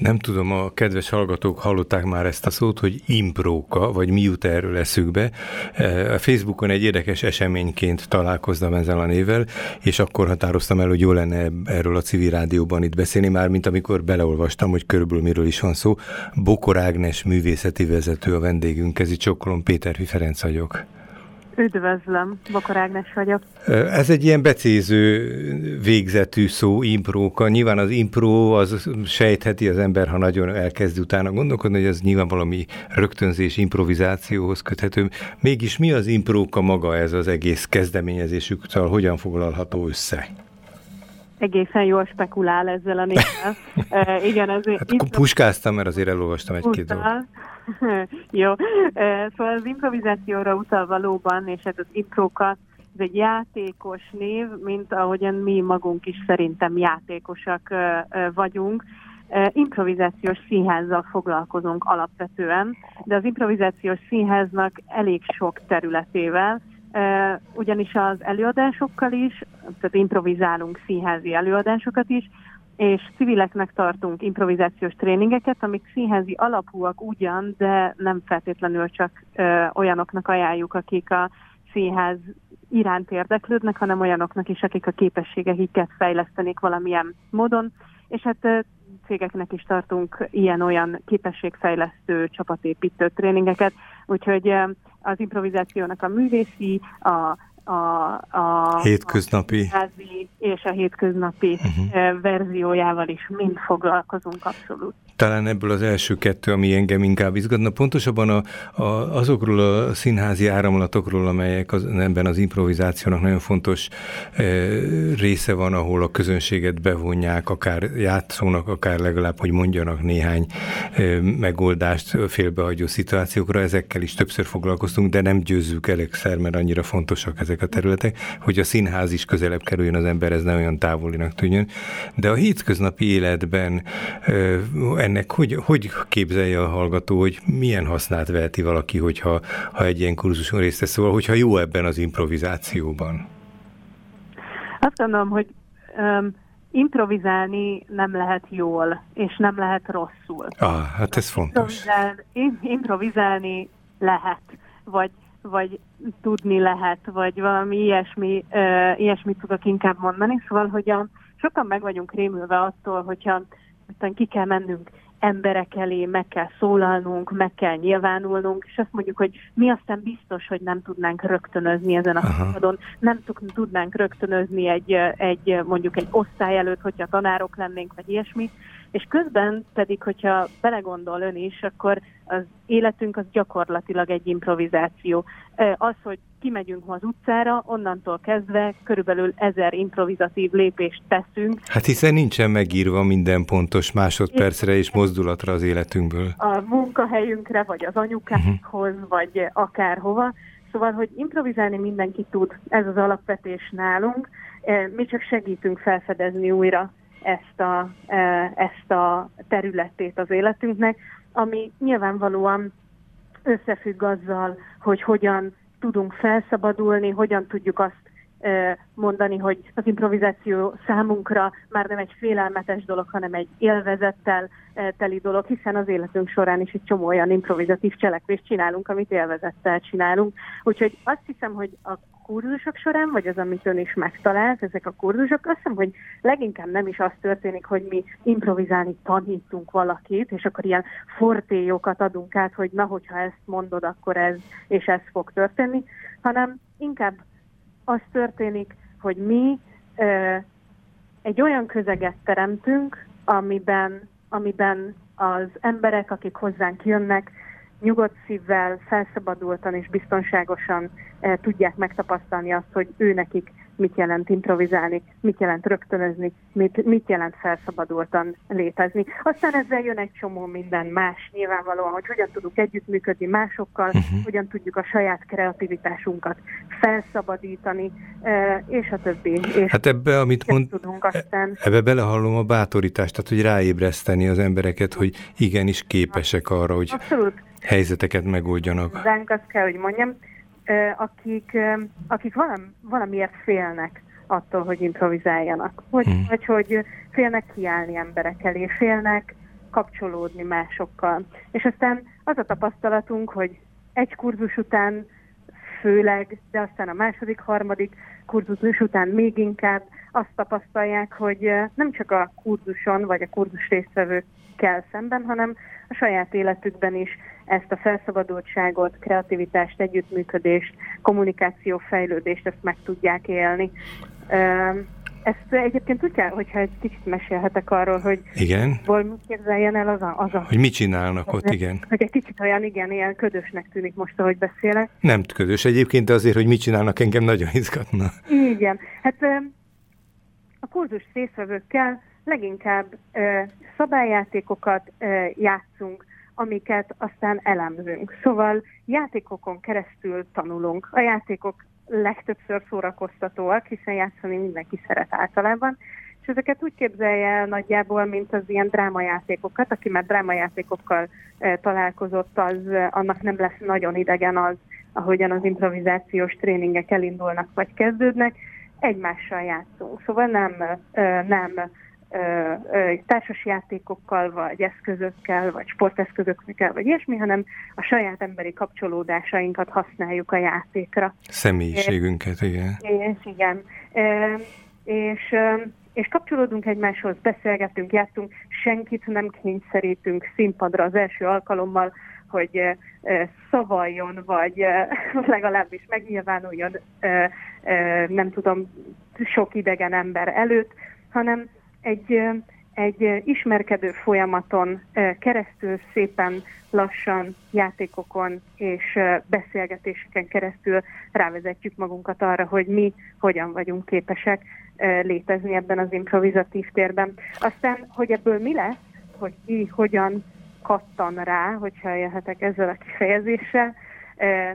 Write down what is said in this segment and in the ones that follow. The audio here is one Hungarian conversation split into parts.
Nem tudom, a kedves hallgatók hallották már ezt a szót, hogy impróka, vagy mi jut erről eszükbe. A Facebookon egy érdekes eseményként találkoztam ezzel a névvel, és akkor határoztam el, hogy jó lenne erről a civil rádióban itt beszélni, már mint amikor beleolvastam, hogy körülbelül miről is van szó. Bokor Ágnes művészeti vezető a vendégünk, ez itt Csokolom Péter Ferenc vagyok. Üdvözlöm, Bokor Ágnes vagyok. Ez egy ilyen becéző végzetű szó, impróka. Nyilván az impró az sejtheti az ember, ha nagyon elkezd utána gondolkodni, hogy ez nyilván valami rögtönzés, improvizációhoz köthető. Mégis mi az impróka maga ez az egész kezdeményezésük, szóval hogyan foglalható össze? Egészen jól spekulál ezzel a névvel. uh, igen, azért... Hát impro... puskáztam, mert azért elolvastam egy-két dolgot. Jó, uh, szóval az improvizációra utal valóban, és hát az impróka, ez egy játékos név, mint ahogyan mi magunk is szerintem játékosak vagyunk. Improvizációs színházzal foglalkozunk alapvetően, de az improvizációs színháznak elég sok területével, ugyanis az előadásokkal is, tehát improvizálunk színházi előadásokat is, és civileknek tartunk improvizációs tréningeket, amik színházi alapúak ugyan, de nem feltétlenül csak ö, olyanoknak ajánljuk, akik a színház iránt érdeklődnek, hanem olyanoknak is, akik a képességeiket fejlesztenék valamilyen módon. És hát cégeknek is tartunk ilyen-olyan képességfejlesztő, csapatépítő tréningeket, úgyhogy az improvizációnak a művészi, a a, a hétköznapi a és a hétköznapi uh-huh. verziójával is mind foglalkozunk abszolút. Talán ebből az első kettő, ami engem inkább izgatna, pontosabban a, a, azokról a színházi áramlatokról, amelyek az, ebben az improvizációnak nagyon fontos e, része van, ahol a közönséget bevonják, akár játszónak, akár legalább, hogy mondjanak néhány e, megoldást félbehagyó szituációkra, ezekkel is többször foglalkoztunk, de nem győzzük elegszer, mert annyira fontosak ezek a területek, hogy a színház is közelebb kerüljön az ember, ez ne olyan távolinak tűnjön. De a hétköznapi életben ennek hogy, hogy képzelje a hallgató, hogy milyen hasznát veheti valaki, hogyha ha egy ilyen kurzuson részt vesz, szóval, hogyha jó ebben az improvizációban? Azt gondolom, hogy um, improvizálni nem lehet jól, és nem lehet rosszul. Ah, hát ez fontos. Improvizálni, improvizálni lehet, vagy vagy tudni lehet, vagy valami ilyesmi, uh, ilyesmit tudok inkább mondani. Szóval, hogy a, sokan meg vagyunk rémülve attól, hogyha aztán ki kell mennünk emberek elé, meg kell szólalnunk, meg kell nyilvánulnunk, és azt mondjuk, hogy mi aztán biztos, hogy nem tudnánk rögtönözni ezen a színpadon, nem tudnánk rögtönözni egy, egy mondjuk egy osztály előtt, hogyha tanárok lennénk, vagy ilyesmi, és közben pedig, hogyha belegondol ön is, akkor az életünk az gyakorlatilag egy improvizáció. Az, hogy kimegyünk ma az utcára, onnantól kezdve körülbelül ezer improvizatív lépést teszünk. Hát hiszen nincsen megírva minden pontos másodpercre és mozdulatra az életünkből. A munkahelyünkre, vagy az anyukánkhoz, uh-huh. vagy akárhova. Szóval, hogy improvizálni mindenki tud, ez az alapvetés nálunk. Mi csak segítünk felfedezni újra ezt a, ezt a területét az életünknek, ami nyilvánvalóan összefügg azzal, hogy hogyan tudunk felszabadulni, hogyan tudjuk azt mondani, hogy az improvizáció számunkra már nem egy félelmetes dolog, hanem egy élvezettel teli dolog, hiszen az életünk során is egy csomó olyan improvizatív cselekvést csinálunk, amit élvezettel csinálunk. Úgyhogy azt hiszem, hogy a kurzusok során, vagy az, amit ön is megtalált, ezek a kurzusok, azt hiszem, hogy leginkább nem is az történik, hogy mi improvizálni tanítunk valakit, és akkor ilyen fortéjokat adunk át, hogy na, hogyha ezt mondod, akkor ez és ez fog történni, hanem inkább az történik, hogy mi ö, egy olyan közeget teremtünk, amiben, amiben az emberek, akik hozzánk jönnek, nyugodt szívvel, felszabadultan és biztonságosan eh, tudják megtapasztalni azt, hogy ő nekik mit jelent improvizálni, mit jelent rögtönözni, mit, mit jelent felszabadultan létezni. Aztán ezzel jön egy csomó minden más, nyilvánvalóan, hogy hogyan tudunk együttműködni másokkal, uh-huh. hogyan tudjuk a saját kreativitásunkat felszabadítani, e, és a többi. És hát ebbe, amit mond, tudunk aztán... ebbe belehallom a bátorítást, tehát hogy ráébreszteni az embereket, hogy igenis képesek arra, hogy Abszolút. helyzeteket megoldjanak. Ránk azt kell, hogy mondjam, akik, akik valam, valamiért félnek attól, hogy improvizáljanak. Hogy, hmm. vagy hogy félnek kiállni emberek elé, félnek kapcsolódni másokkal. És aztán az a tapasztalatunk, hogy egy kurzus után főleg, de aztán a második, harmadik kurzus után még inkább azt tapasztalják, hogy nem csak a kurzuson vagy a kurzus résztvevőkkel szemben, hanem a saját életükben is ezt a felszabadultságot, kreativitást, együttműködést, kommunikáció fejlődést, ezt meg tudják élni. Ezt egyébként tudják, hogyha egy kicsit mesélhetek arról, hogy igen. hol képzeljen el az a, az a... Hogy mit csinálnak ott, igen. Hogy egy kicsit olyan, igen, ilyen ködösnek tűnik most, ahogy beszélek. Nem ködös egyébként, de azért, hogy mit csinálnak, engem nagyon izgatna. Igen. Hát a kurzus részvevőkkel leginkább szabályjátékokat játszunk, amiket aztán elemzünk. Szóval játékokon keresztül tanulunk. A játékok legtöbbször szórakoztatóak, hiszen játszani mindenki szeret általában, és ezeket úgy képzelje el nagyjából, mint az ilyen drámajátékokat, aki már drámajátékokkal e, találkozott, az e, annak nem lesz nagyon idegen az, ahogyan az improvizációs tréningek elindulnak vagy kezdődnek, egymással játszunk. Szóval nem, e, nem társas játékokkal, vagy eszközökkel, vagy sporteszközökkel, vagy ilyesmi, hanem a saját emberi kapcsolódásainkat használjuk a játékra. Személyiségünket, igen. És igen. És, és kapcsolódunk egymáshoz, beszélgetünk, játszunk, senkit nem kényszerítünk színpadra az első alkalommal, hogy szavaljon, vagy legalábbis megnyilvánuljon, nem tudom, sok idegen ember előtt, hanem egy, egy ismerkedő folyamaton keresztül szépen lassan játékokon és beszélgetéseken keresztül rávezetjük magunkat arra, hogy mi hogyan vagyunk képesek létezni ebben az improvizatív térben. Aztán, hogy ebből mi lesz, hogy ki hogyan kattan rá, hogyha élhetek ezzel a kifejezéssel,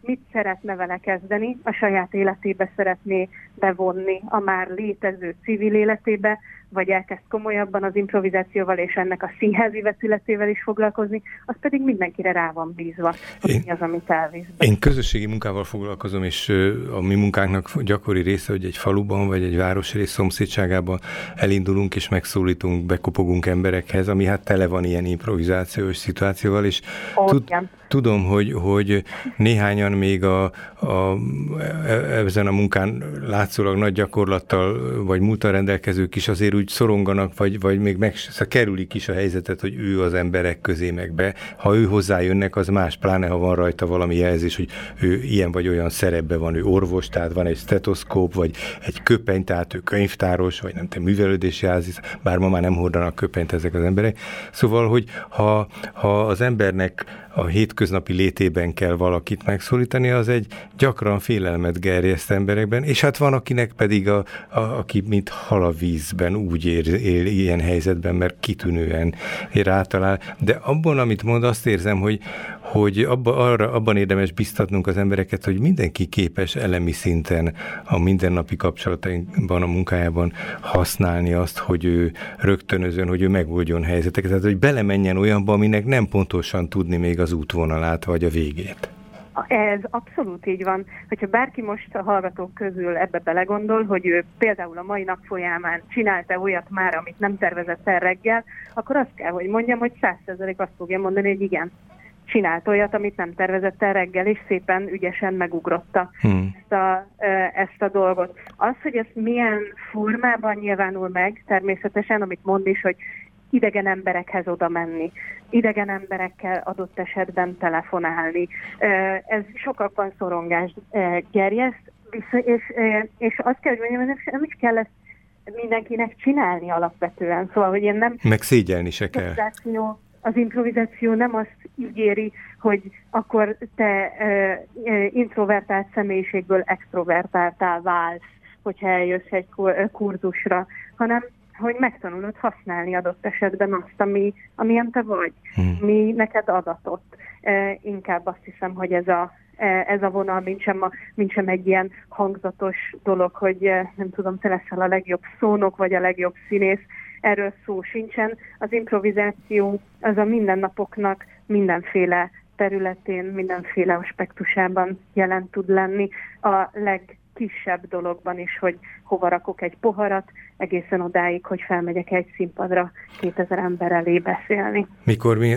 mit szeretne vele kezdeni, a saját életébe szeretné bevonni a már létező civil életébe, vagy elkezd komolyabban az improvizációval és ennek a színházi vetületével is foglalkozni, az pedig mindenkire rá van bízva, én, mi az, amit elvisz. Én közösségi munkával foglalkozom, és a mi munkánknak gyakori része, hogy egy faluban vagy egy városrész szomszédságában elindulunk és megszólítunk, bekopogunk emberekhez, ami hát tele van ilyen improvizációs szituációval, és tud, tudom, hogy, hogy néhányan még a, a, e, ezen a munkán látszólag nagy gyakorlattal vagy múltal rendelkezők is azért úgy szoronganak, vagy, vagy még meg szóval kerülik is a helyzetet, hogy ő az emberek közé meg be. Ha ő hozzájönnek, az más, pláne ha van rajta valami jelzés, hogy ő ilyen vagy olyan szerepben van, ő orvos, tehát van egy stetoszkóp, vagy egy köpeny, tehát ő könyvtáros, vagy nem te művelődési házis, bár ma már nem hordanak köpenyt ezek az emberek. Szóval, hogy ha, ha az embernek a hétköznapi létében kell valakit megszólítani, az egy gyakran félelmet gerjeszt emberekben, és hát van, akinek pedig, a, a, aki mint hal a vízben úgy ér, él ilyen helyzetben, mert kitűnően rátalál. De abban, amit mond, azt érzem, hogy, hogy abba, arra, abban érdemes biztatnunk az embereket, hogy mindenki képes elemi szinten a mindennapi kapcsolatainkban, a munkájában használni azt, hogy ő rögtönözön, hogy ő megoldjon helyzeteket, tehát hogy belemenjen olyanba, aminek nem pontosan tudni még az útvonalát vagy a végét. Ez abszolút így van. Hogyha bárki most a hallgatók közül ebbe belegondol, hogy ő például a mai nap folyamán csinálta olyat már, amit nem tervezett el reggel, akkor azt kell, hogy mondjam, hogy százszerzelék azt fogja mondani, hogy igen, csinált olyat, amit nem tervezett el reggel, és szépen ügyesen megugrotta hmm. ezt, a, ezt a dolgot. Az, hogy ez milyen formában nyilvánul meg, természetesen, amit mond is, hogy idegen emberekhez oda menni, idegen emberekkel adott esetben telefonálni. Ez sokakban szorongást gerjeszt, és, és azt kell, hogy mondjam, hogy nem is kell ezt mindenkinek csinálni alapvetően. Szóval, hogy én nem... Meg szégyelni se kell. Az improvizáció nem azt ígéri, hogy akkor te introvertált személyiségből extrovertáltá válsz, hogyha eljössz egy kurzusra, hanem hogy megtanulod használni adott esetben azt, ami, amilyen te vagy, hmm. mi neked adatott. E, inkább azt hiszem, hogy ez a, e, ez a vonal, mint sem, a, mint sem egy ilyen hangzatos dolog, hogy e, nem tudom, te leszel a legjobb szónok, vagy a legjobb színész, erről szó sincsen. Az improvizáció az a mindennapoknak mindenféle területén, mindenféle aspektusában jelen tud lenni. A leg kisebb dologban is, hogy hova rakok egy poharat, egészen odáig, hogy felmegyek egy színpadra 2000 ember elé beszélni. Mikor mi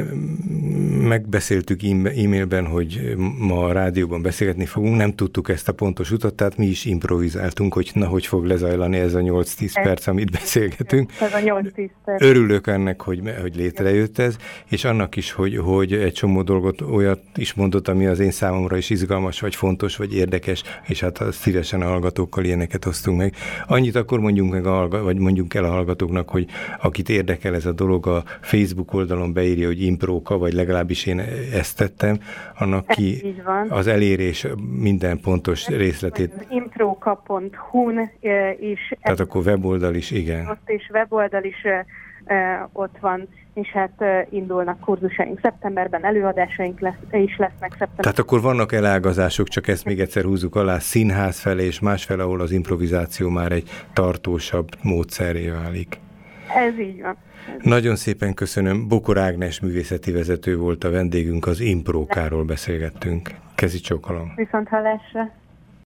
megbeszéltük e-mailben, hogy ma a rádióban beszélgetni fogunk, nem tudtuk ezt a pontos utat, tehát mi is improvizáltunk, hogy na, hogy fog lezajlani ez a 8-10 perc, amit beszélgetünk. Ez a 8-10 perc. Örülök ennek, hogy, hogy létrejött ez, és annak is, hogy, hogy egy csomó dolgot olyat is mondott, ami az én számomra is izgalmas, vagy fontos, vagy érdekes, és hát szívesen a hallgatókkal ilyeneket hoztunk meg. Annyit akkor mondjunk meg, a, vagy mondjunk el a hallgatóknak, hogy akit érdekel ez a dolog, a Facebook oldalon beírja, hogy impróka, vagy legalábbis én ezt tettem, annak ki az elérés minden pontos részletét. Impróka.hu-n is. Tehát akkor weboldal is, igen. Ott is weboldal is ott van, és hát indulnak kurzusaink szeptemberben, előadásaink lesz, is lesznek szeptemberben. Tehát akkor vannak elágazások, csak ezt még egyszer húzzuk alá, színház felé és másfele, ahol az improvizáció már egy tartósabb módszeré válik. Ez így van. Nagyon szépen köszönöm. Bokor Ágnes művészeti vezető volt a vendégünk, az Imprókáról beszélgettünk. Kezi csókolom. Viszont hallásra.